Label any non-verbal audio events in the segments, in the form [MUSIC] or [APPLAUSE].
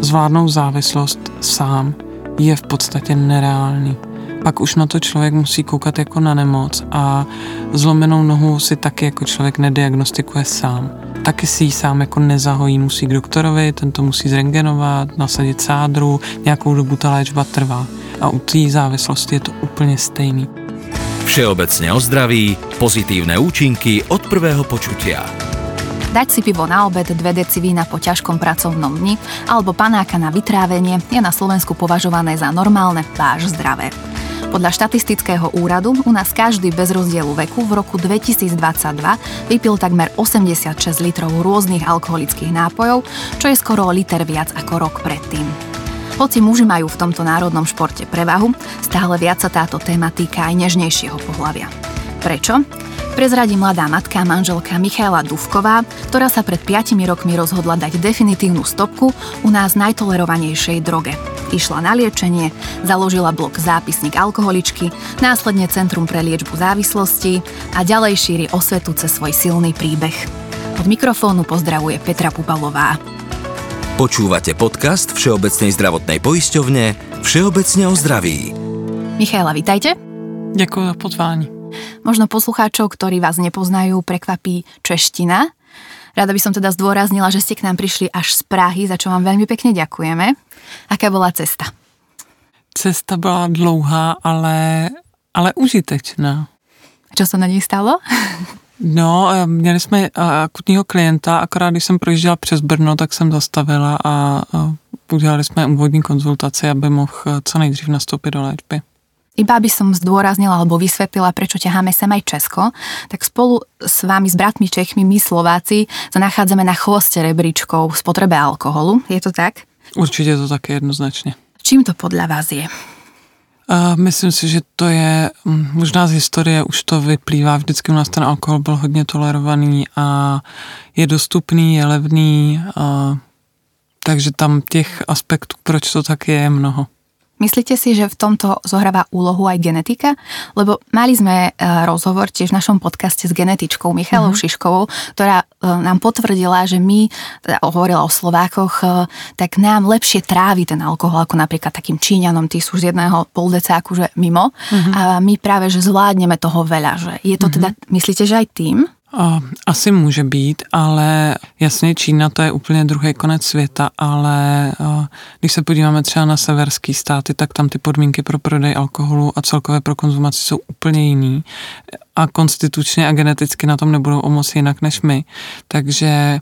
zvládnout závislost sám je v podstatě nereálný. Pak už na to člověk musí koukat jako na nemoc a zlomenou nohu si taky jako člověk nediagnostikuje sám. Taky si ji sám jako nezahojí, musí k doktorovi, ten to musí zrengenovat, nasadit sádru, nějakou dobu ta léčba trvá. A u té závislosti je to úplně stejný. Všeobecne o zdraví, pozitívne účinky od prvého počutia. Dať si pivo na obed, dve deci vína po ťažkom pracovnom dni alebo panáka na vytrávenie je na Slovensku považované za normálne, váž zdravé. Podľa štatistického úradu u nás každý bez rozdielu veku v roku 2022 vypil takmer 86 litrov rôznych alkoholických nápojov, čo je skoro liter viac ako rok predtým. Hoci muži majú v tomto národnom športe prevahu, stále viac sa táto téma týka aj nežnejšieho pohľavia. Prečo? Prezradí mladá matka a manželka Michaela Duvková, ktorá sa pred 5 rokmi rozhodla dať definitívnu stopku u nás najtolerovanejšej droge. Išla na liečenie, založila blok Zápisník alkoholičky, následne Centrum pre liečbu závislosti a ďalej šíri osvetu cez svoj silný príbeh. Od mikrofónu pozdravuje Petra Pupalová. Počúvate podcast Všeobecnej zdravotnej poisťovne Všeobecne o zdraví. Michaela, vitajte. Ďakujem za pozvání. Možno poslucháčov, ktorí vás nepoznajú, prekvapí čeština. Rada by som teda zdôraznila, že ste k nám prišli až z Prahy, za čo vám veľmi pekne ďakujeme. Aká bola cesta? Cesta byla dlouhá, ale, ale užitečná. Čo sa na ní stalo? No, eh, měli jsme eh, akutního klienta, akorát když jsem projížděla přes Brno, tak jsem zastavila a udělali jsme úvodní konzultaci, aby mohl eh, co nejdřív nastoupit do léčby. Iba aby som zdôraznila alebo vysvetlila, prečo ťaháme sem aj Česko, tak spolu s vami, s bratmi Čechmi, my Slováci, sa nachádzame na chvoste rebríčkov spotrebe alkoholu. Je to tak? Určitě to také jednoznačně. Čím to podľa vás je? Uh, myslím si, že to je, hm, možná z historie už to vyplývá, vždycky u nás ten alkohol byl hodně tolerovaný a je dostupný, je levný, uh, takže tam těch aspektů, proč to tak je, je mnoho. Myslíte si, že v tomto zohráva úlohu aj genetika? Lebo mali sme e, rozhovor tiež v našom podcaste s genetičkou Michalou uh-huh. Šiškovou, ktorá e, nám potvrdila, že my, teda hovorila o Slovákoch, e, tak nám lepšie trávi ten alkohol ako napríklad takým Číňanom, tí sú z jedného poldecáku, že mimo. Uh-huh. A my práve, že zvládneme toho veľa. Že je to uh-huh. teda, myslíte, že aj tým? Asi může být, ale jasně Čína to je úplně druhý konec světa, ale když se podíváme třeba na severský státy, tak tam ty podmínky pro prodej alkoholu a celkové pro konzumaci jsou úplně jiný a konstitučně a geneticky na tom nebudou o moc jinak než my. Takže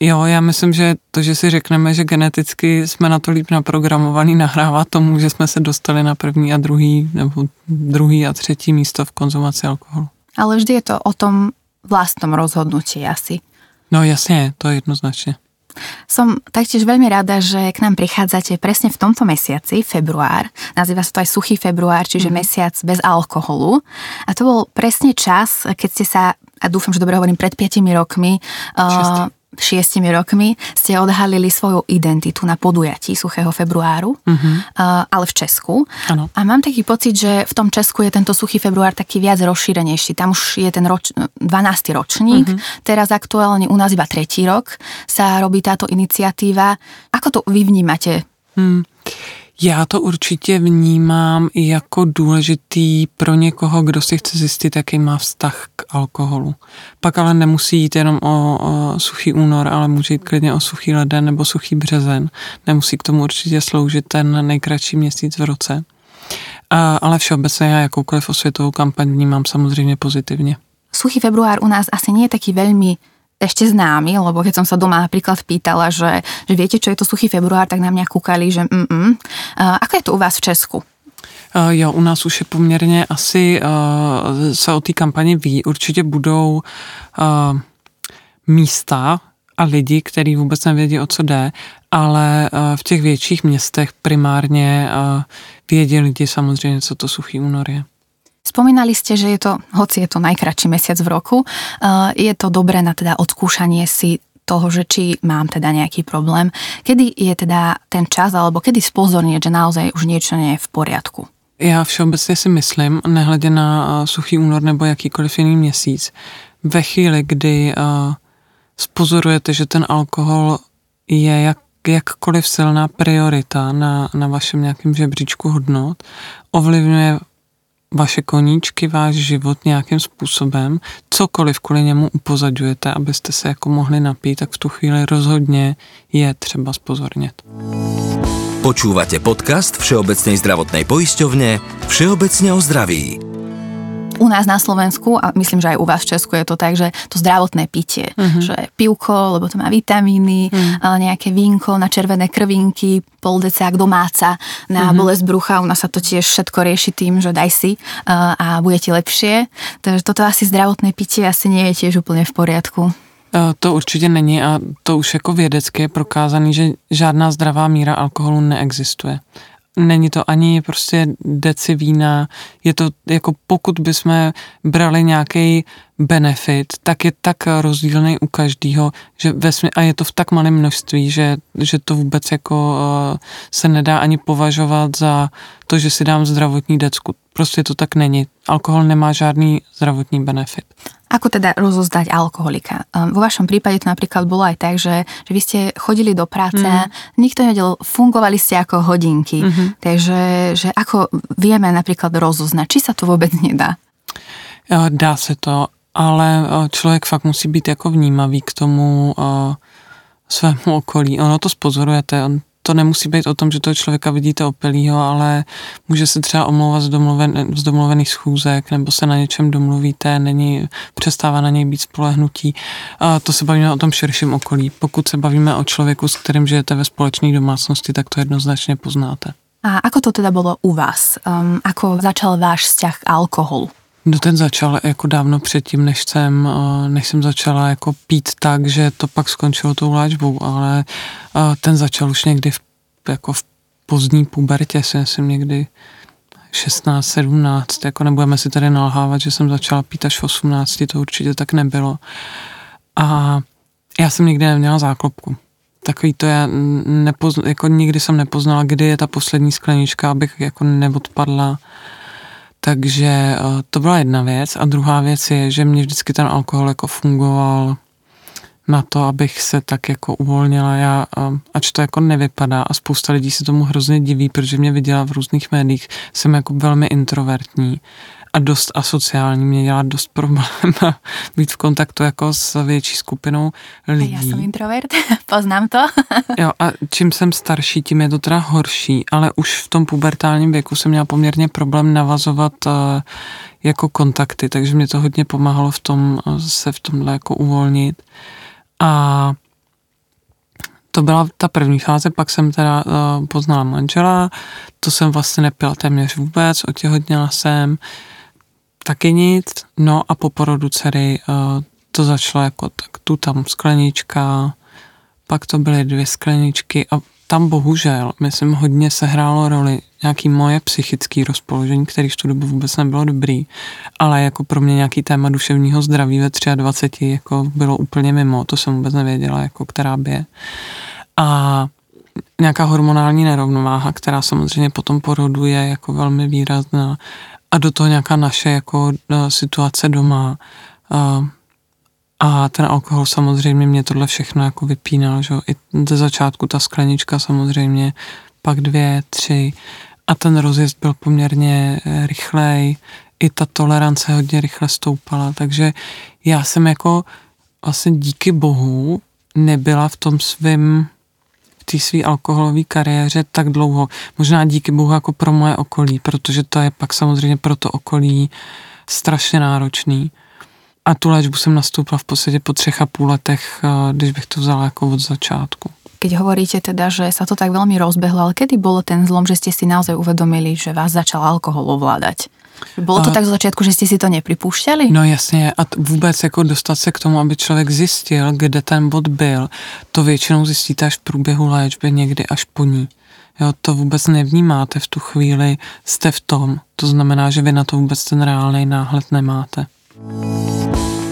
Jo, já myslím, že to, že si řekneme, že geneticky jsme na to líp naprogramovaný, nahrává tomu, že jsme se dostali na první a druhý, nebo druhý a třetí místo v konzumaci alkoholu ale vždy je to o tom vlastnom rozhodnutí asi. No jasne, to je jednoznačne. Som taktiež veľmi rada, že k nám prichádzate presne v tomto mesiaci, február. Nazýva sa to aj suchý február, čiže mm. mesiac bez alkoholu. A to bol presne čas, keď ste sa, a dúfam, že dobre hovorím, pred 5 rokmi, uh, šiestimi rokmi ste odhalili svoju identitu na podujatí Suchého februáru, uh-huh. ale v Česku. Ano. A mám taký pocit, že v tom Česku je tento Suchý február taký viac rozšírenejší. Tam už je ten roč, 12. ročník, uh-huh. teraz aktuálne u nás iba tretí rok sa robí táto iniciatíva. Ako to vy vnímate? Hmm. Já to určitě vnímám i jako důležitý pro někoho, kdo si chce zjistit, jaký má vztah k alkoholu. Pak ale nemusí jít jenom o, o suchý únor, ale může jít klidně o suchý leden nebo suchý březen. Nemusí k tomu určitě sloužit ten nejkratší měsíc v roce. A, ale všeobecně já jakoukoliv osvětovou kampaň vnímám samozřejmě pozitivně. Suchý február u nás asi nie je taký veľmi ešte známy, lebo keď som sa doma napríklad pýtala, že, že viete, čo je to suchý február, tak na mňa kúkali, že mm, mm. Ako je to u vás v Česku? Jo, u nás už je poměrně asi, uh, se o té kampani ví, určitě budou uh, místa a lidi, kteří vůbec nevědí, o co jde, ale uh, v těch větších městech primárně uh, vědí lidi samozřejmě, co to suchý únor je. Spomínali ste, že je to, hoci je to najkračší mesiac v roku, eh, je to dobré na teda odskúšanie si toho, že či mám teda nejaký problém. Kedy je teda ten čas, alebo kedy spozornieť, že naozaj už niečo nie je v poriadku? Já všeobecně si myslím, nehledě na eh, suchý únor nebo jakýkoliv jiný měsíc, ve chvíli, kdy uh, spozorujete, že ten alkohol je jak, jakkoliv silná priorita na, na vašem nějakém žebříčku hodnot ovlivňuje vaše koníčky, váš život nějakým způsobem, cokoliv kvůli němu upozadňujete, abyste se jako mohli napít, tak v tu chvíli rozhodně je třeba spozornět. Počúvate podcast Všeobecnej zdravotnej poisťovne Všeobecne o zdraví u nás na Slovensku, a myslím, že aj u vás v Česku je to tak, že to zdravotné pitie, uh-huh. že pivko, lebo to má vitamíny, uh-huh. nejaké vínko na červené krvinky, pol decák domáca na uh-huh. bolesť brucha, u nás sa to tiež všetko rieši tým, že daj si uh, a bude ti lepšie. Takže toto asi zdravotné pitie asi nie je tiež úplne v poriadku. E, to určitě není a to už jako vědecky je prokázaný, že žádná zdravá míra alkoholu neexistuje není to ani prostě deci vína, je to jako pokud bychom brali nějaký benefit, tak je tak rozdílný u každého, že vesmě, a je to v tak malém množství, že, že to vůbec jako uh, se nedá ani považovat za to, že si dám zdravotní decku. Prostě to tak není. Alkohol nemá žádný zdravotní benefit. Ako teda rozozdať alkoholika? Um, vo vašom prípade to napríklad bolo aj tak, že, že vy ste chodili do práce, mm. nikto nevedel, fungovali ste ako hodinky. Mm-hmm. Takže že ako vieme napríklad rozoznať, či sa to vôbec nedá? Dá se to, ale člověk fakt musí být jako vnímavý k tomu uh, svému okolí. Ono to spozorujete, on to nemusí být o tom, že toho člověka vidíte opilýho, ale může se třeba omlouvat z, domluven, z domluvených schůzek, nebo se na něčem domluvíte, není, přestává na něj být spolehnutí. A to se bavíme o tom širším okolí. Pokud se bavíme o člověku, s kterým žijete ve společné domácnosti, tak to jednoznačně poznáte. A ako to teda bylo u vás? Um, ako začal váš vzťah k alkoholu? No ten začal jako dávno předtím, než jsem, uh, než jsem začala jako pít tak, že to pak skončilo tou léčbou, ale uh, ten začal už někdy v, jako v pozdní pubertě, si myslím někdy 16, 17, jako nebudeme si tady nalhávat, že jsem začala pít až v 18, to určitě tak nebylo. A já jsem nikdy neměla záklopku. Takový to já nepozna, jako nikdy jsem nepoznala, kdy je ta poslední sklenička, abych jako neodpadla takže eh, to byla jedna věc. A druhá věc je, že mě vždycky ten alkohol jako fungoval na to, abych se tak jako uvolnila. Já, eh, ač to jako nevypadá a spousta lidí se tomu hrozně diví, protože mě viděla v různých médiích, jsem jako velmi introvertní a dost asociální. Mě dělá dost problém [LAUGHS] být v kontaktu jako s větší skupinou lidí. Já jsem introvert, [LAUGHS] poznám to. [LAUGHS] jo, a čím jsem starší, tím je to teda horší, ale už v tom pubertálním věku jsem měla poměrně problém navazovat uh, jako kontakty, takže mě to hodně pomáhalo v tom, uh, se v tomhle jako uvolnit. A to byla ta první fáze, pak jsem teda uh, poznala manžela, to jsem vlastně nepila téměř vůbec, otěhotněla jsem, uh, taky nic. No a po porodu dcery uh, to začalo jako tak tu tam sklenička, pak to byly dvě skleničky a tam bohužel, myslím, hodně se hrálo roli nějaký moje psychické rozpoložení, který v tu dobu vůbec nebylo dobrý, ale jako pro mě nějaký téma duševního zdraví ve 23 jako bylo úplně mimo, to jsem vůbec nevěděla, jako která by je. A nějaká hormonální nerovnováha, která samozřejmě potom porodu je jako velmi výrazná a do toho nějaká naše jako uh, situace doma. Uh, a ten alkohol samozřejmě mě tohle všechno jako vypínal, že i ze začátku ta sklenička samozřejmě, pak dvě, tři. A ten rozjezd byl poměrně eh, rychlej, i ta tolerance hodně rychle stoupala, takže já jsem jako vlastně díky bohu nebyla v tom svém té své alkoholové kariéře tak dlouho. Možná díky bohu jako pro moje okolí, protože to je pak samozřejmě pro to okolí strašně náročný. A tu léčbu jsem nastoupila v podstatě po třech a půl letech, eh, když bych to vzala jako od začátku. Keď hovoríte teda, že sa to tak veľmi rozbehlo, ale kedy bolo ten zlom, že ste si naozaj uvedomili, že vás začal alkohol ovládať? Bylo to a, tak z začátku, že jste si to nepripouštěli? No jasně, a t- vůbec jako dostat se k tomu, aby člověk zjistil, kde ten bod byl, to většinou zjistíte až v průběhu léčby, někdy až po ní. Jo, to vůbec nevnímáte v tu chvíli, jste v tom. To znamená, že vy na to vůbec ten reálný náhled nemáte.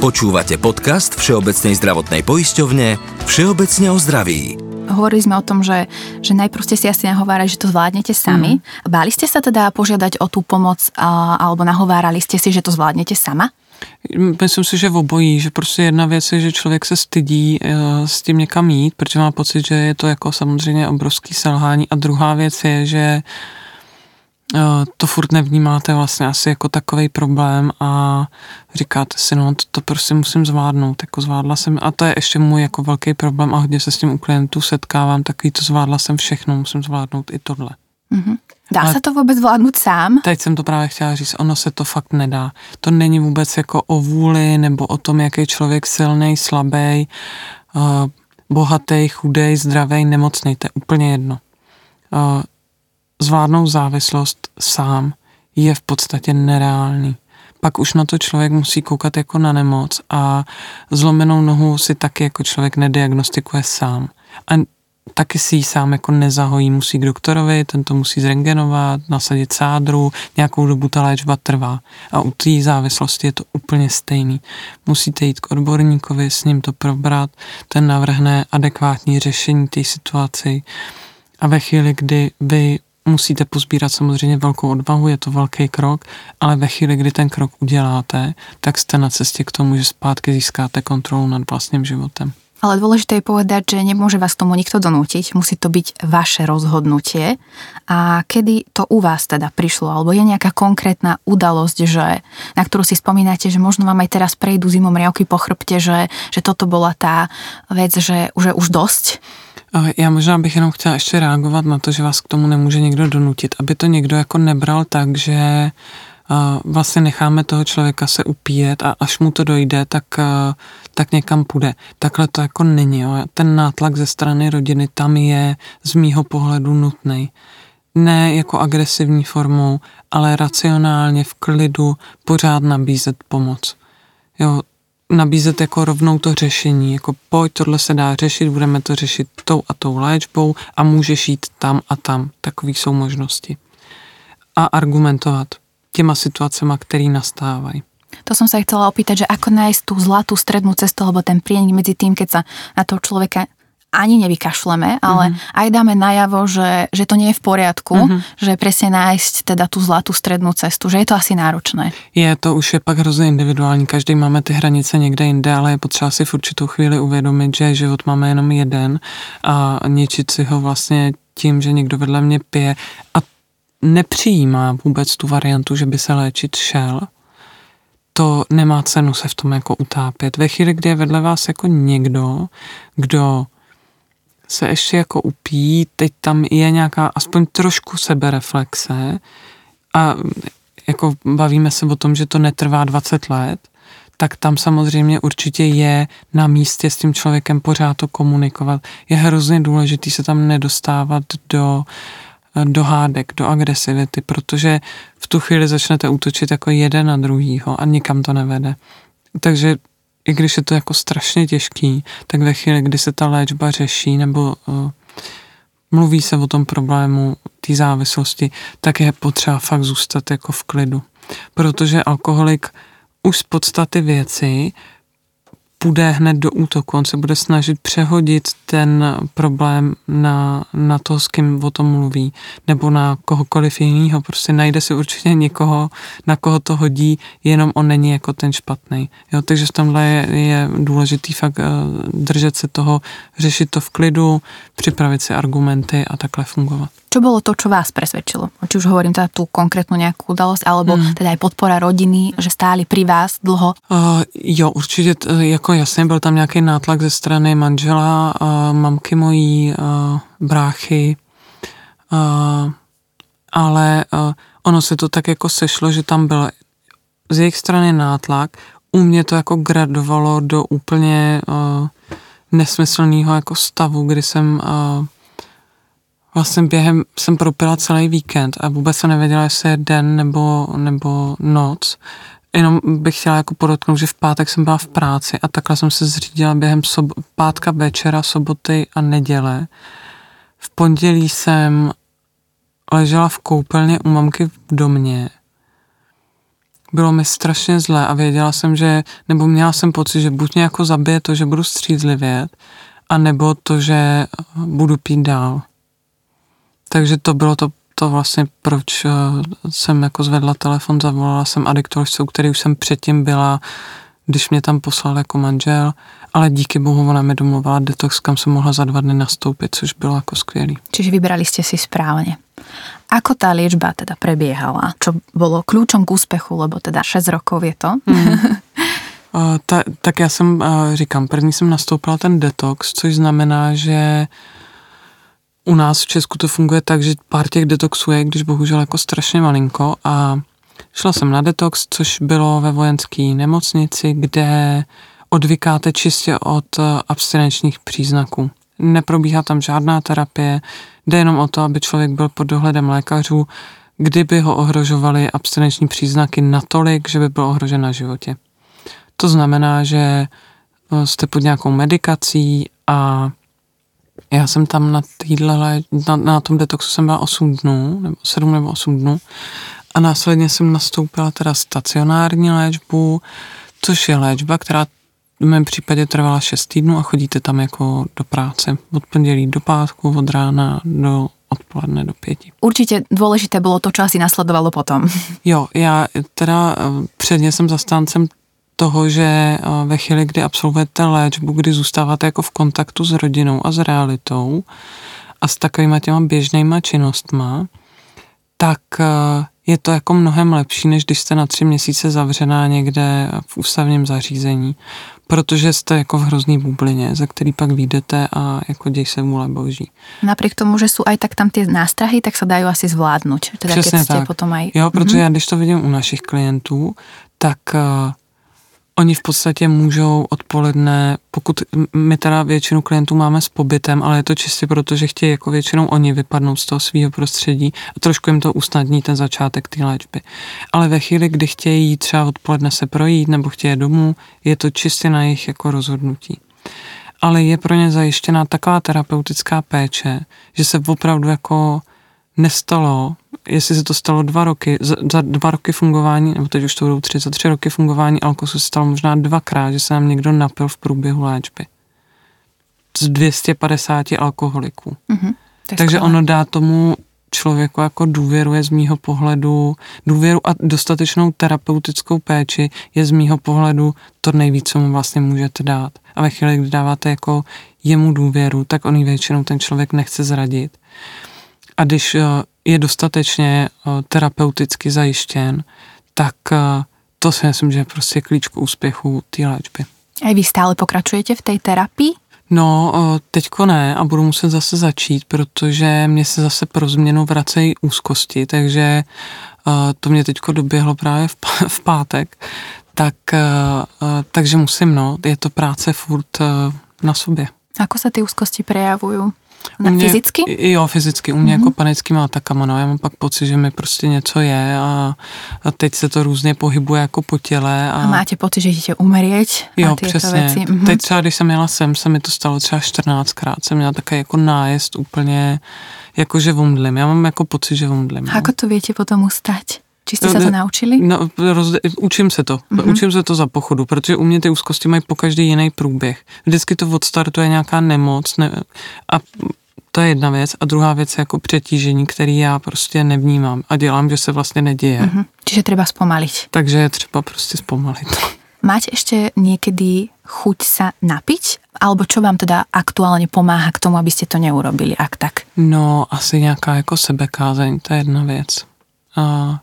Počúvate podcast Všeobecnej zdravotnej poisťovne Všeobecne o zdraví. Hovorili sme o tom, že, že najprv ste si asi nahovárali, že to zvládnete sami. Mm. Báli ste sa teda požiadať o tú pomoc a, alebo nahovárali ste si, že to zvládnete sama? Myslím si, že v obojí, že prostě jedna věc je, že člověk se stydí uh, s tím někam jít, protože má pocit, že je to jako samozřejmě obrovský selhání a druhá věc je, že uh, to furt nevnímáte vlastně asi jako takový problém a říkáte si, no to, to prostě musím zvládnout, jako zvládla jsem, a to je ještě můj jako velký problém a hodně se s tím u klientů setkávám, takový to zvládla jsem všechno, musím zvládnout i tohle. Mm-hmm. Dá Ale se to vůbec zvládnout sám? Teď jsem to právě chtěla říct, ono se to fakt nedá. To není vůbec jako o vůli nebo o tom, jaký člověk silný, slabý, uh, bohatý, chudej, zdravý, nemocný. To je úplně jedno. Zvládnout závislost sám je v podstatě nereálný. Pak už na to člověk musí koukat jako na nemoc a zlomenou nohu si taky jako člověk nediagnostikuje sám. A taky si ji sám jako nezahojí, musí k doktorovi, ten to musí zrengenovat, nasadit sádru, nějakou dobu ta léčba trvá. A u té závislosti je to úplně stejný. Musíte jít k odborníkovi, s ním to probrat, ten navrhne adekvátní řešení té situaci. A ve chvíli, kdy vy musíte pozbírat samozřejmě velkou odvahu, je to velký krok, ale ve chvíli, kdy ten krok uděláte, tak jste na cestě k tomu, že zpátky získáte kontrolu nad vlastním životem. Ale dôležité je povedať, že nemôže vás tomu nikto donútiť, musí to byť vaše rozhodnutie. A kedy to u vás teda prišlo? Alebo je nejaká konkrétna udalosť, že, na ktorú si spomínate, že možno vám aj teraz prejdú zimom riavky po chrbte, že, že toto bola tá vec, že, že už dosť? Já možná bych jenom chtěla ještě reagovat na to, že vás k tomu nemůže někdo donutit, aby to někdo jako nebral tak, že vlastně necháme toho člověka se upíjet a až mu to dojde, tak, tak někam půjde. Takhle to jako není. Jo. Ten nátlak ze strany rodiny tam je z mýho pohledu nutný. Ne jako agresivní formou, ale racionálně v klidu pořád nabízet pomoc. Jo, nabízet jako rovnou to řešení, jako pojď, tohle se dá řešit, budeme to řešit tou a tou léčbou a můžeš jít tam a tam. Takový jsou možnosti. A argumentovat těma situacemi, které nastávají. To som sa chcela opýtať, že ako nájsť tú zlatú strednú cestu, alebo ten prienik medzi tým, keď sa na toho človeka ani nevykašleme, ale mm-hmm. aj dáme najavo, že, že to nie je v poriadku, mm-hmm. že presne nájsť teda tú zlatú strednú cestu, že je to asi náročné. Je, to už je pak hrozně individuální, každý máme ty hranice někde jinde, ale je potřeba si v určitou chvíli uvědomit, že život máme jenom jeden a ničit si ho vlastně tím, že někdo vedle mě pije a nepřijímá vůbec tu variantu, že by se léčit šel, to nemá cenu se v tom jako utápět. Ve chvíli, kdy je vedle vás jako někdo, kdo se ještě jako upí, teď tam je nějaká aspoň trošku sebereflexe a jako bavíme se o tom, že to netrvá 20 let, tak tam samozřejmě určitě je na místě s tím člověkem pořád to komunikovat. Je hrozně důležitý se tam nedostávat do do hádek, do agresivity, protože v tu chvíli začnete útočit jako jeden na druhýho a nikam to nevede. Takže i když je to jako strašně těžký, tak ve chvíli, kdy se ta léčba řeší nebo uh, mluví se o tom problému té závislosti, tak je potřeba fakt zůstat jako v klidu. Protože alkoholik už z podstaty věci půjde hned do útoku, on se bude snažit přehodit ten problém na, na to, s kým o tom mluví, nebo na kohokoliv jiného. Prostě najde si určitě někoho, na koho to hodí, jenom on není jako ten špatný. Jo, takže v tomhle je, je důležitý fakt uh, držet se toho, řešit to v klidu, připravit si argumenty a takhle fungovat. Čo bolo to, čo vás presvedčilo? Či už hovorím teda tú konkrétnu nejakú udalosť, alebo hmm. teda aj podpora rodiny, že stáli pri vás dlho? Uh, jo, určitě, jako jasně, byl tam nějaký nátlak ze strany manžela, uh, mamky mojí, uh, bráchy, uh, ale uh, ono se to tak jako sešlo, že tam byl z jejich strany nátlak, u mě to jako gradovalo do úplně uh, nesmyslného jako stavu, kdy jsem uh, Vlastně během jsem propila celý víkend a vůbec jsem nevěděla, jestli je den nebo, nebo noc. Jenom bych chtěla jako podotknout, že v pátek jsem byla v práci a takhle jsem se zřídila během sob- pátka večera, soboty a neděle. V pondělí jsem ležela v koupelně u mamky v domě. Bylo mi strašně zlé a věděla jsem, že, nebo měla jsem pocit, že buď mě jako zabije to, že budu střízlivět, a nebo to, že budu pít dál. Takže to bylo to to vlastně, proč eh, jsem jako zvedla telefon, zavolala jsem adiktoložce, u který už jsem předtím byla, když mě tam poslal jako manžel, ale díky bohu ona mi domluvila detox, kam jsem mohla za dva dny nastoupit, což bylo jako skvělý. Čiže vybrali jste si správně. Ako tá liečba teda prebiehala? Čo bolo kľúčom k úspechu, lebo teda 6 rokov je to? Mm. Uh, [LAUGHS] ta, tak já jsem, uh, říkám, první jsem nastoupila ten detox, což znamená, že u nás v Česku to funguje tak, že pár těch detoxů je, když bohužel jako strašně malinko a šla jsem na detox, což bylo ve vojenské nemocnici, kde odvykáte čistě od abstinenčních příznaků. Neprobíhá tam žádná terapie, jde jenom o to, aby člověk byl pod dohledem lékařů, kdyby ho ohrožovaly abstinenční příznaky natolik, že by byl ohrožen na životě. To znamená, že eh, jste pod nějakou medikací a já jsem tam na, týhle, na, na tom detoxu jsem byla 8 dnů, nebo 7 nebo 8 dnů a následně jsem nastoupila teda stacionární léčbu, což je léčba, která v mém případě trvala 6 týdnů a chodíte tam jako do práce. Od pondělí do pátku, od rána do odpoledne do pěti. Určitě důležité bylo to, co asi nasledovalo potom. Jo, já teda eh, předně jsem zastáncem toho, že eh, ve chvíli, kdy absolvujete léčbu, kdy zůstáváte jako v kontaktu s rodinou a s realitou a s takovýma těma běžnýma činnostma, tak eh, je to jako mnohem lepší, než když jste na tři měsíce zavřená někde v ústavním zařízení, protože jste jako v hrozný bublině, ze který pak vyjdete a jako děj se vůle boží. Napriek tomu, že jsou aj tak tam ty nástrahy, tak se dají asi zvládnout. Teda Přesně tak. potom aj... Jo, protože mm-hmm. já když to vidím u našich klientů, tak uh, Oni v podstatě můžou odpoledne, pokud my teda většinu klientů máme s pobytem, ale je to čistě proto, že chtějí jako většinou oni vypadnout z toho svého prostředí a trošku jim to usnadní ten začátek té léčby. Ale ve chvíli, kdy chtějí třeba odpoledne se projít nebo chtějí domů, je to čistě na jejich jako rozhodnutí. Ale je pro ně zajištěná taková terapeutická péče, že se opravdu jako nestalo, jestli se to stalo dva roky, za, za dva roky fungování, nebo teď už to budou tři, za tři roky fungování alkosu se stalo možná dvakrát, že se nám někdo napil v průběhu léčby. Z 250 alkoholiků. Mm-hmm, Takže ono dá tomu člověku jako důvěru je z mýho pohledu, důvěru a dostatečnou terapeutickou péči je z mýho pohledu to nejvíc, co mu vlastně můžete dát. A ve chvíli, kdy dáváte jako jemu důvěru, tak on většinou ten člověk nechce zradit. A když eh, je dostatečně eh, terapeuticky zajištěn, tak eh, to si myslím, že je prostě klíč k úspěchu té léčby. A vy stále pokračujete v té terapii? No, teďko ne a budu muset zase začít, protože mě se zase pro změnu vracejí úzkosti, takže to mě teďko doběhlo právě v [LAUGHS] pátek, tak, takže musím, no, je to práce furt na sobě. Ako se ty úzkosti prejavují? Na mě, fyzicky? Jo, fyzicky. U mě mm-hmm. jako mhm. panickými atakama, no. Já mám pak pocit, že mi prostě něco je a, a teď se to různě pohybuje jako po těle. A, a máte pocit, že jdete umřít? Jo, přesně. Věci. Mm-hmm. Teď třeba, když jsem jela sem, se mi to stalo třeba 14krát. Jsem měla takový jako nájezd úplně, jako že vomdlím. Já mám jako pocit, že vomdlím. A no. ako to víte potom ustať? Či jste se to naučili? No, rozde, učím se to. Mm-hmm. Učím se to za pochodu, protože u mě ty úzkosti mají po každý jiný průběh. Vždycky to odstartuje nějaká nemoc ne, a to je jedna věc. A druhá věc je jako přetížení, který já prostě nevnímám a dělám, že se vlastně neděje. Mm-hmm. Čiže třeba zpomalit. Takže je třeba prostě zpomalit. [LAUGHS] Máte ještě někdy chuť sa napiť? Alebo čo vám teda aktuálně pomáhá k tomu, abyste to neurobili, ak tak? No, asi nějaká jako sebekázeň, to je jedna věc. A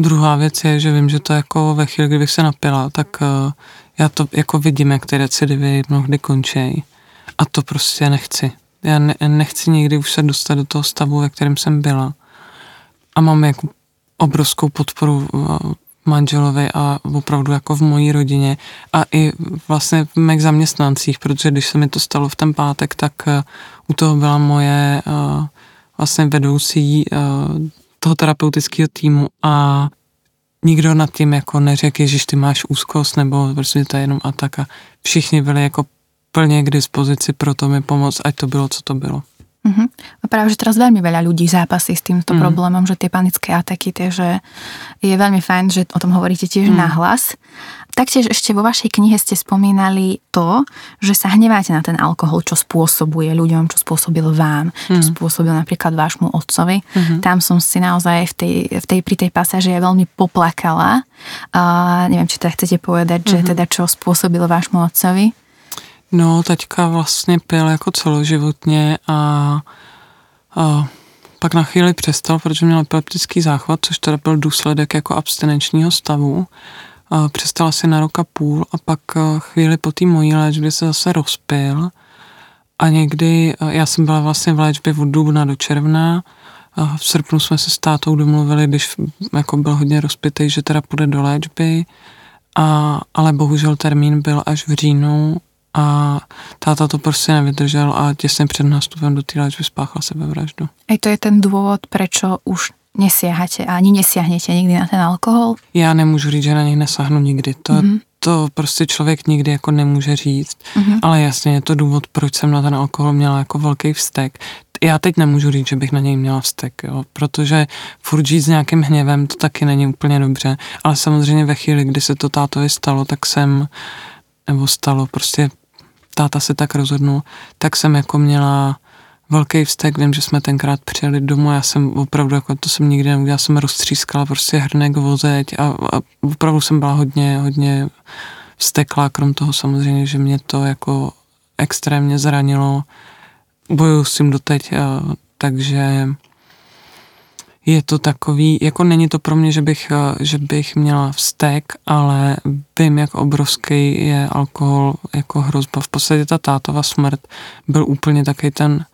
Druhá věc je, že vím, že to jako ve chvíli, kdybych se napila, tak uh, já to jako vidím, jak ty recidivy mnohdy končí. A to prostě nechci. Já ne, nechci nikdy už se dostat do toho stavu, ve kterém jsem byla. A mám jako obrovskou podporu uh, manželovi a opravdu jako v mojí rodině a i vlastně v mých zaměstnancích, protože když se mi to stalo v ten pátek, tak uh, u toho byla moje uh, vlastně vedoucí toho terapeutického týmu a nikdo nad tím jako neřekl, že ty máš úzkost nebo prostě to je jenom ataka. Všichni byli jako plně k dispozici pro to mi pomoct, ať to bylo, co to bylo. Uh-huh. A práve, že teraz veľmi veľa ľudí zápasí s týmto mm. problémom, že tie panické ataky, takže je veľmi fajn, že o tom hovoríte tiež mm. nahlas. Taktiež ešte vo vašej knihe ste spomínali to, že sa hneváte na ten alkohol, čo spôsobuje ľuďom, čo spôsobil vám, mm. čo spôsobil napríklad vášmu otcovi. Mm-hmm. Tam som si naozaj v tej, v tej, pri tej pasáži veľmi poplakala. A neviem, či teda chcete povedať, mm-hmm. že teda čo spôsobilo vášmu otcovi? No, taťka vlastně pil jako celoživotně a, a pak na chvíli přestal, protože měl epileptický záchvat, což teda byl důsledek jako abstinenčního stavu. A přestal asi na rok a půl a pak chvíli po té mojí léčbě se zase rozpil a někdy, já jsem byla vlastně v léčbě od dubna do června, a v srpnu jsme se s tátou domluvili, když jako byl hodně rozpitý, že teda půjde do léčby, a, ale bohužel termín byl až v říjnu a táta to prostě nevydržel a těsně před nástupem do té léčby spáchal sebevraždu. A to je ten důvod, proč už nesiahate a ani nesiahnete nikdy na ten alkohol? Já nemůžu říct, že na něj nesáhnu nikdy. To, mm-hmm. to prostě člověk nikdy jako nemůže říct, mm-hmm. ale jasně je to důvod, proč jsem na ten alkohol měla jako velký vztek. Já teď nemůžu říct, že bych na něj měla vztek, jo, protože furt žít s nějakým hněvem, to taky není úplně dobře, ale samozřejmě ve chvíli, kdy se to tátovi stalo, tak jsem, nebo stalo, prostě táta se tak rozhodnul, tak jsem jako měla velký vztek, vím, že jsme tenkrát přijeli domů, já jsem opravdu, jako to jsem nikdy neudělala, jsem roztřískala prostě hrnek vozeď a, a opravdu jsem byla hodně, hodně vzteklá, krom toho samozřejmě, že mě to jako extrémně zranilo, bojuju s tím doteď, a, takže je to takový, jako není to pro mě, že bych, eh, že bych měla vztek, ale vím, jak obrovský je alkohol jako hrozba. V podstatě ta tátova smrt byl úplně taky ten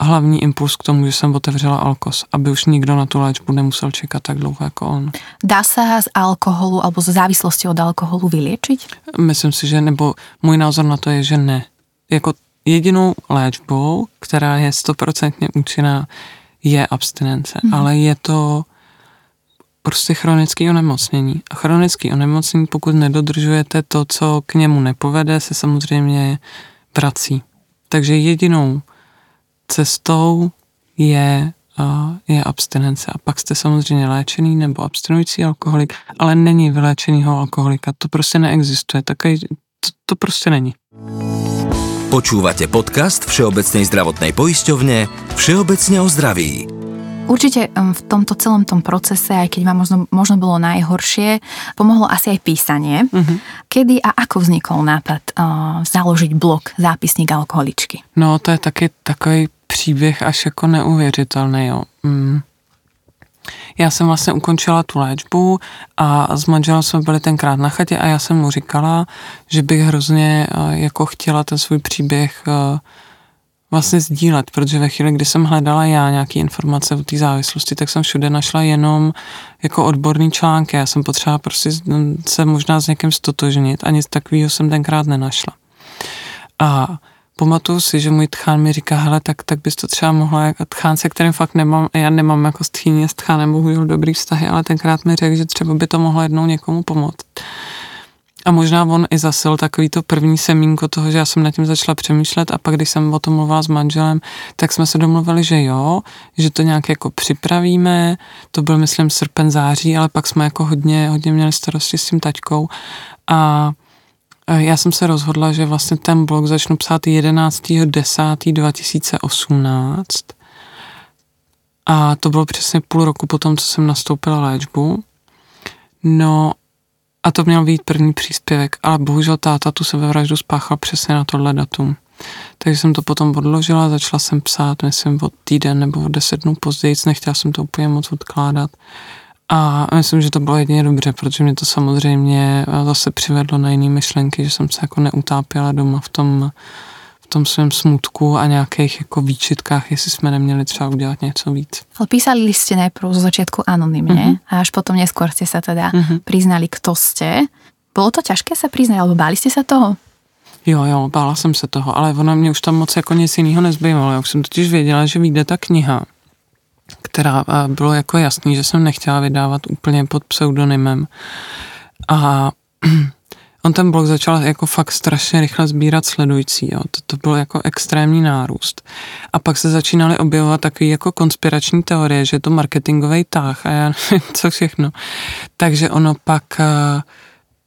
hlavní impuls k tomu, že jsem otevřela Alkos, aby už nikdo na tu léčbu nemusel čekat tak dlouho jako on. Dá se z alkoholu alebo z závislosti od alkoholu vyléčit? Myslím si, že, nebo můj názor na to je, že ne. Jako jedinou léčbou, která je stoprocentně účinná, je abstinence, hmm. ale je to prostě chronické onemocnění. A chronické onemocnění, pokud nedodržujete to, co k němu nepovede, se samozřejmě vrací. Takže jedinou cestou je, je abstinence. A pak jste samozřejmě léčený nebo abstinující alkoholik, ale není vyléčenýho alkoholika. To prostě neexistuje. Takový, to, to prostě není. Počúvate podcast Všeobecnej zdravotnej poisťovne Všeobecne o zdraví. Určite v tomto celom tom procese, aj keď vám možno, možno bolo najhoršie, pomohlo asi aj písanie. Uh-huh. Kedy a ako vznikol nápad uh, založiť blog Zápisník alkoholičky? No, to je taky takový příběh až jako neuvěřitelný, jo. Mm. Já jsem vlastně ukončila tu léčbu a s manželem jsme byli tenkrát na chatě a já jsem mu říkala, že bych hrozně eh, jako chtěla ten svůj příběh eh, vlastně sdílet, protože ve chvíli, kdy jsem hledala já nějaké informace o té závislosti, tak jsem všude našla jenom jako odborný články. Já jsem potřeba prostě se možná s někým stotožnit a nic takového jsem tenkrát nenašla. A pamatuju si, že můj tchán mi říká, hele, tak, tak bys to třeba mohla, jako tchán, se kterým fakt nemám, já nemám jako s tchýně, s tchánem bohužel dobrý vztahy, ale tenkrát mi řekl, že třeba by to mohlo jednou někomu pomoct. A možná on i zasil takový to první semínko toho, že já jsem nad tím začala přemýšlet a pak, když jsem o tom mluvila s manželem, tak jsme se domluvili, že jo, že to nějak jako připravíme, to byl myslím srpen, září, ale pak jsme jako hodně, hodně měli starosti s tím taťkou a já jsem se rozhodla, že vlastně ten blog začnu psát 11.10.2018 a to bylo přesně půl roku potom, co jsem nastoupila léčbu. No a to měl být první příspěvek, ale bohužel táta tu sebevraždu spáchal přesně na tohle datum. Takže jsem to potom odložila, začala jsem psát, myslím, od týden nebo od deset dnů později, nechtěla jsem to úplně moc odkládat. A myslím, že to bylo jedině dobře, protože mě to samozřejmě zase přivedlo na jiné myšlenky, že jsem se jako neutápěla doma v tom, v tom svém smutku a nějakých jako výčitkách, jestli jsme neměli třeba udělat něco víc. Ale písali jste nejprv zo začátku anonymně uh-huh. a až potom neskôr jste se teda uh-huh. přiznali, kto jste. Bylo to těžké se přiznat, alebo báli jste se toho? Jo, jo, bála jsem se toho, ale ono mě už tam moc jako nic jiného nezbývalo. Já už jsem totiž věděla, že vyjde ta kniha která bylo jako jasný, že jsem nechtěla vydávat úplně pod pseudonymem. A [CLEARS THROAT] on ten blog začal jako fakt strašně rychle sbírat sledující, jo. To, to byl jako extrémní nárůst. A pak se začínaly objevovat takové jako konspirační teorie, že je to marketingový tah a já [LAUGHS] nevím, co všechno. Takže ono pak uh,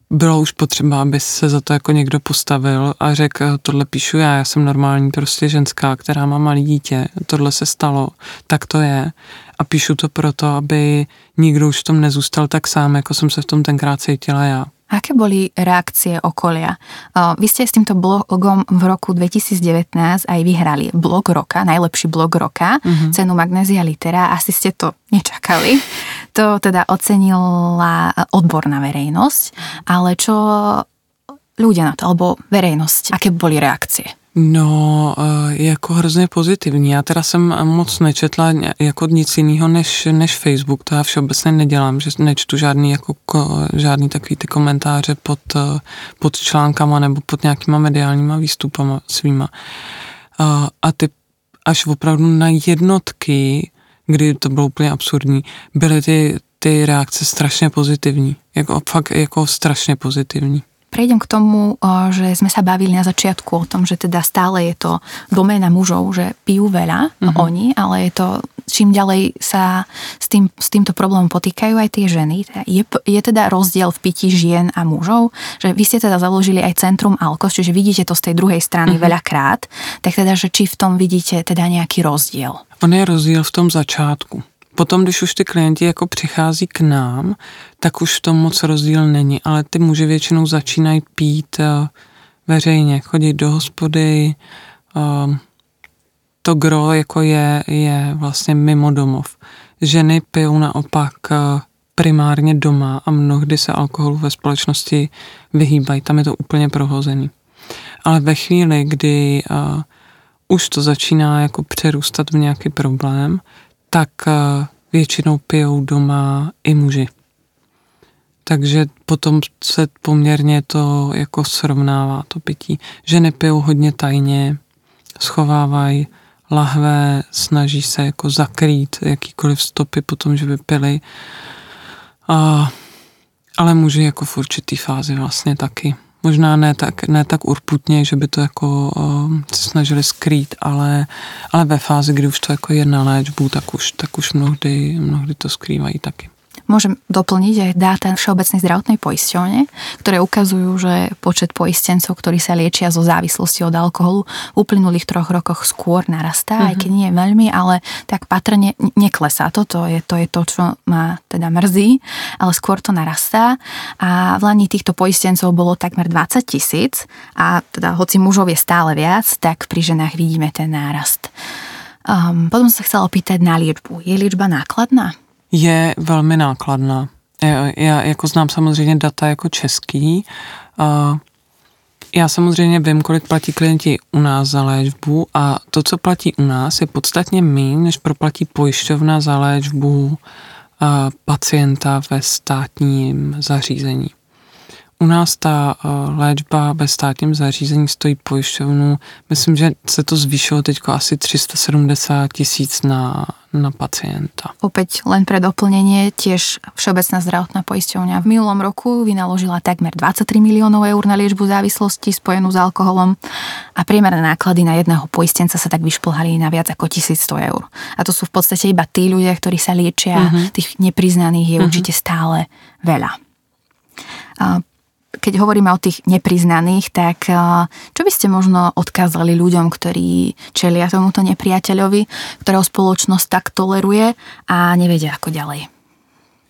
bylo už potřeba, aby se za to jako někdo postavil a řekl, tohle píšu já, já jsem normální prostě ženská, která má malé dítě, tohle se stalo, tak to je. A píšu to proto, aby nikdo už v tom nezůstal tak sám, jako jsem se v tom tenkrát cítila já. Aké boli reakcie okolia? Vy ste s týmto blogom v roku 2019 aj vyhrali blog roka, najlepší blog roka, mm-hmm. cenu Magnézia Litera. Asi ste to nečakali. [LAUGHS] To teda ocenila odborná verejnosť. Ale čo ľudia na to, alebo verejnosť, aké boli reakcie? No, eh, jako hrozně pozitivní. Já teda jsem moc nečetla jako nic jiného než, než Facebook, to já všeobecně nedělám, že nečtu žádný, jako, žádný takový ty komentáře pod, eh, pod článkama nebo pod nějakýma mediálníma výstupama svýma. A, eh, a ty až opravdu na jednotky, kdy to bylo úplně absurdní, byly ty, ty reakce strašně pozitivní. Jako fakt jako strašně pozitivní. Prejdem k tomu, že sme sa bavili na začiatku o tom, že teda stále je to doména mužov, že pijú veľa mm-hmm. oni, ale je to čím ďalej sa s, tým, s týmto problémom potýkajú aj tie ženy. Je, je teda rozdiel v pití žien a mužov, že vy ste teda založili aj Centrum Alkos, čiže vidíte to z tej druhej strany mm-hmm. veľakrát, tak teda, že či v tom vidíte teda nejaký rozdiel? On je rozdíl v tom začátku. Potom, když už ty klienti jako přichází k nám, tak už v tom moc rozdíl není, ale ty muži většinou začínají pít uh, veřejně, chodit do hospody, uh, to gro jako je, je vlastně mimo domov. Ženy pijou naopak uh, primárně doma a mnohdy se alkoholu ve společnosti vyhýbají, tam je to úplně prohozený. Ale ve chvíli, kdy uh, už to začíná jako přerůstat v nějaký problém, tak uh, většinou pijou doma i muži. Takže potom se poměrně to jako srovnává, to pití. Ženy pijou hodně tajně, schovávají lahve, snaží se jako zakrýt jakýkoliv stopy po tom, že by pili. A, ale muži jako v určitý fázi vlastně taky. Možná ne tak, ne tak urputně, že by to jako uh, se snažili skrýt, ale, ale ve fázi, kdy už to jako je na léčbu, tak už, tak už mnohdy, mnohdy to skrývají taky. Môžem doplniť aj dáta Všeobecnej zdravotnej poisťovne, ktoré ukazujú, že počet poistencov, ktorí sa liečia zo závislosti od alkoholu, v uplynulých troch rokoch skôr narastá, mm-hmm. aj keď nie je veľmi, ale tak patrne neklesá to, to je, to je to, čo ma teda mrzí, ale skôr to narastá a v Lani týchto poistencov bolo takmer 20 tisíc a teda hoci mužov je stále viac, tak pri ženách vidíme ten nárast. Um, potom sa chcela opýtať na liečbu. Je liečba nákladná? Je velmi nákladná. Já, já jako znám samozřejmě data jako český. Já samozřejmě vím, kolik platí klienti u nás za léčbu a to, co platí u nás, je podstatně méně, než proplatí pojišťovna za léčbu pacienta ve státním zařízení. U nás ta uh, léčba ve státním zařízení stojí pojišťovnu, myslím, že se to zvýšilo teď asi 370 tisíc na, na pacienta. Opäť len pre doplnenie, tiež Všeobecná zdravotná poisťovňa v minulom roku vynaložila takmer 23 miliónov eur na liečbu závislosti spojenú s alkoholom a priemerné náklady na jedného poistenca sa tak vyšplhali na viac ako 1100 eur. A to sú v podstate iba tí ľudia, ktorí sa liečia, uh-huh. tých nepriznaných je uh-huh. určite stále veľa. A keď hovoríme o tých nepriznaných, tak čo by ste možno odkázali ľuďom, ktorí čelia tomuto nepriateľovi, ktorého spoločnosť tak toleruje a nevedia ako ďalej?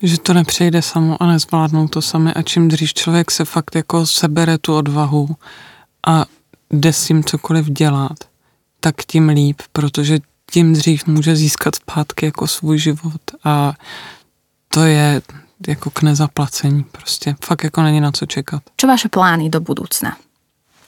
Že to nepřejde samo a nezvládnou to sami a čím dřív člověk se fakt jako sebere tu odvahu a jde s tím cokoliv dělat, tak tím líp, protože tím dřív může získat zpátky jako svůj život a to je, jako k nezaplacení. Prostě fakt jako není na co čekat. Čo vaše plány do budúcna?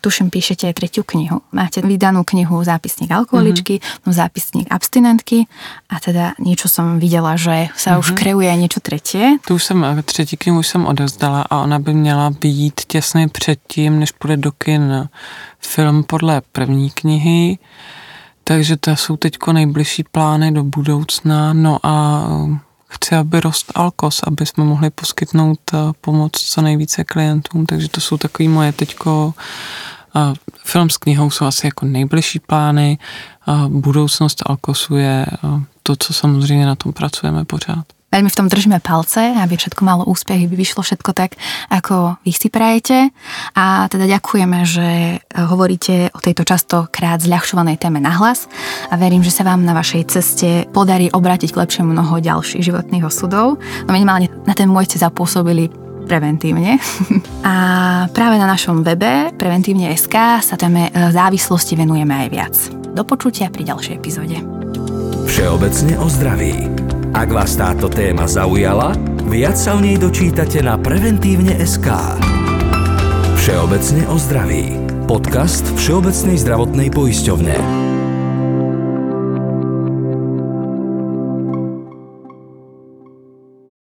Tuším, píšete aj tretiu knihu. Máte vydanú knihu Zápisník alkoholičky, mm-hmm. Zápisník abstinentky a teda niečo som videla, že sa mm-hmm. už mhm. kreuje niečo tretie. Tu už jsem, třetí knihu už jsem odezdala a ona by měla být těsně předtím, než půjde do kin film podle první knihy. Takže to jsou teď nejbližší plány do budoucna. No a chci, aby rost Alkos, aby jsme mohli poskytnout eh, pomoc co nejvíce klientům, takže to jsou takový moje teďko a film s knihou jsou asi jako nejbližší plány. A budoucnost Alkosu je to, co samozřejmě na tom pracujeme pořád. Veľmi v tom držíme palce, aby všetko malo úspech, aby vyšlo všetko tak, ako vy si prajete. A teda ďakujeme, že hovoríte o tejto častokrát zľahšovanej téme nahlas a verím, že sa vám na vašej ceste podarí obrátiť k lepšiemu mnoho ďalších životných osudov. No minimálne na ten môj ste zapôsobili preventívne. [LAUGHS] A práve na našom webe preventívne.sk sa téme e, závislosti venujeme aj viac. Do počutia pri ďalšej epizóde. Všeobecne o zdraví. Ak vás táto téma zaujala, viac sa o nej dočítate na preventívne.sk. Všeobecne o zdraví. Podcast Všeobecnej zdravotnej poisťovne.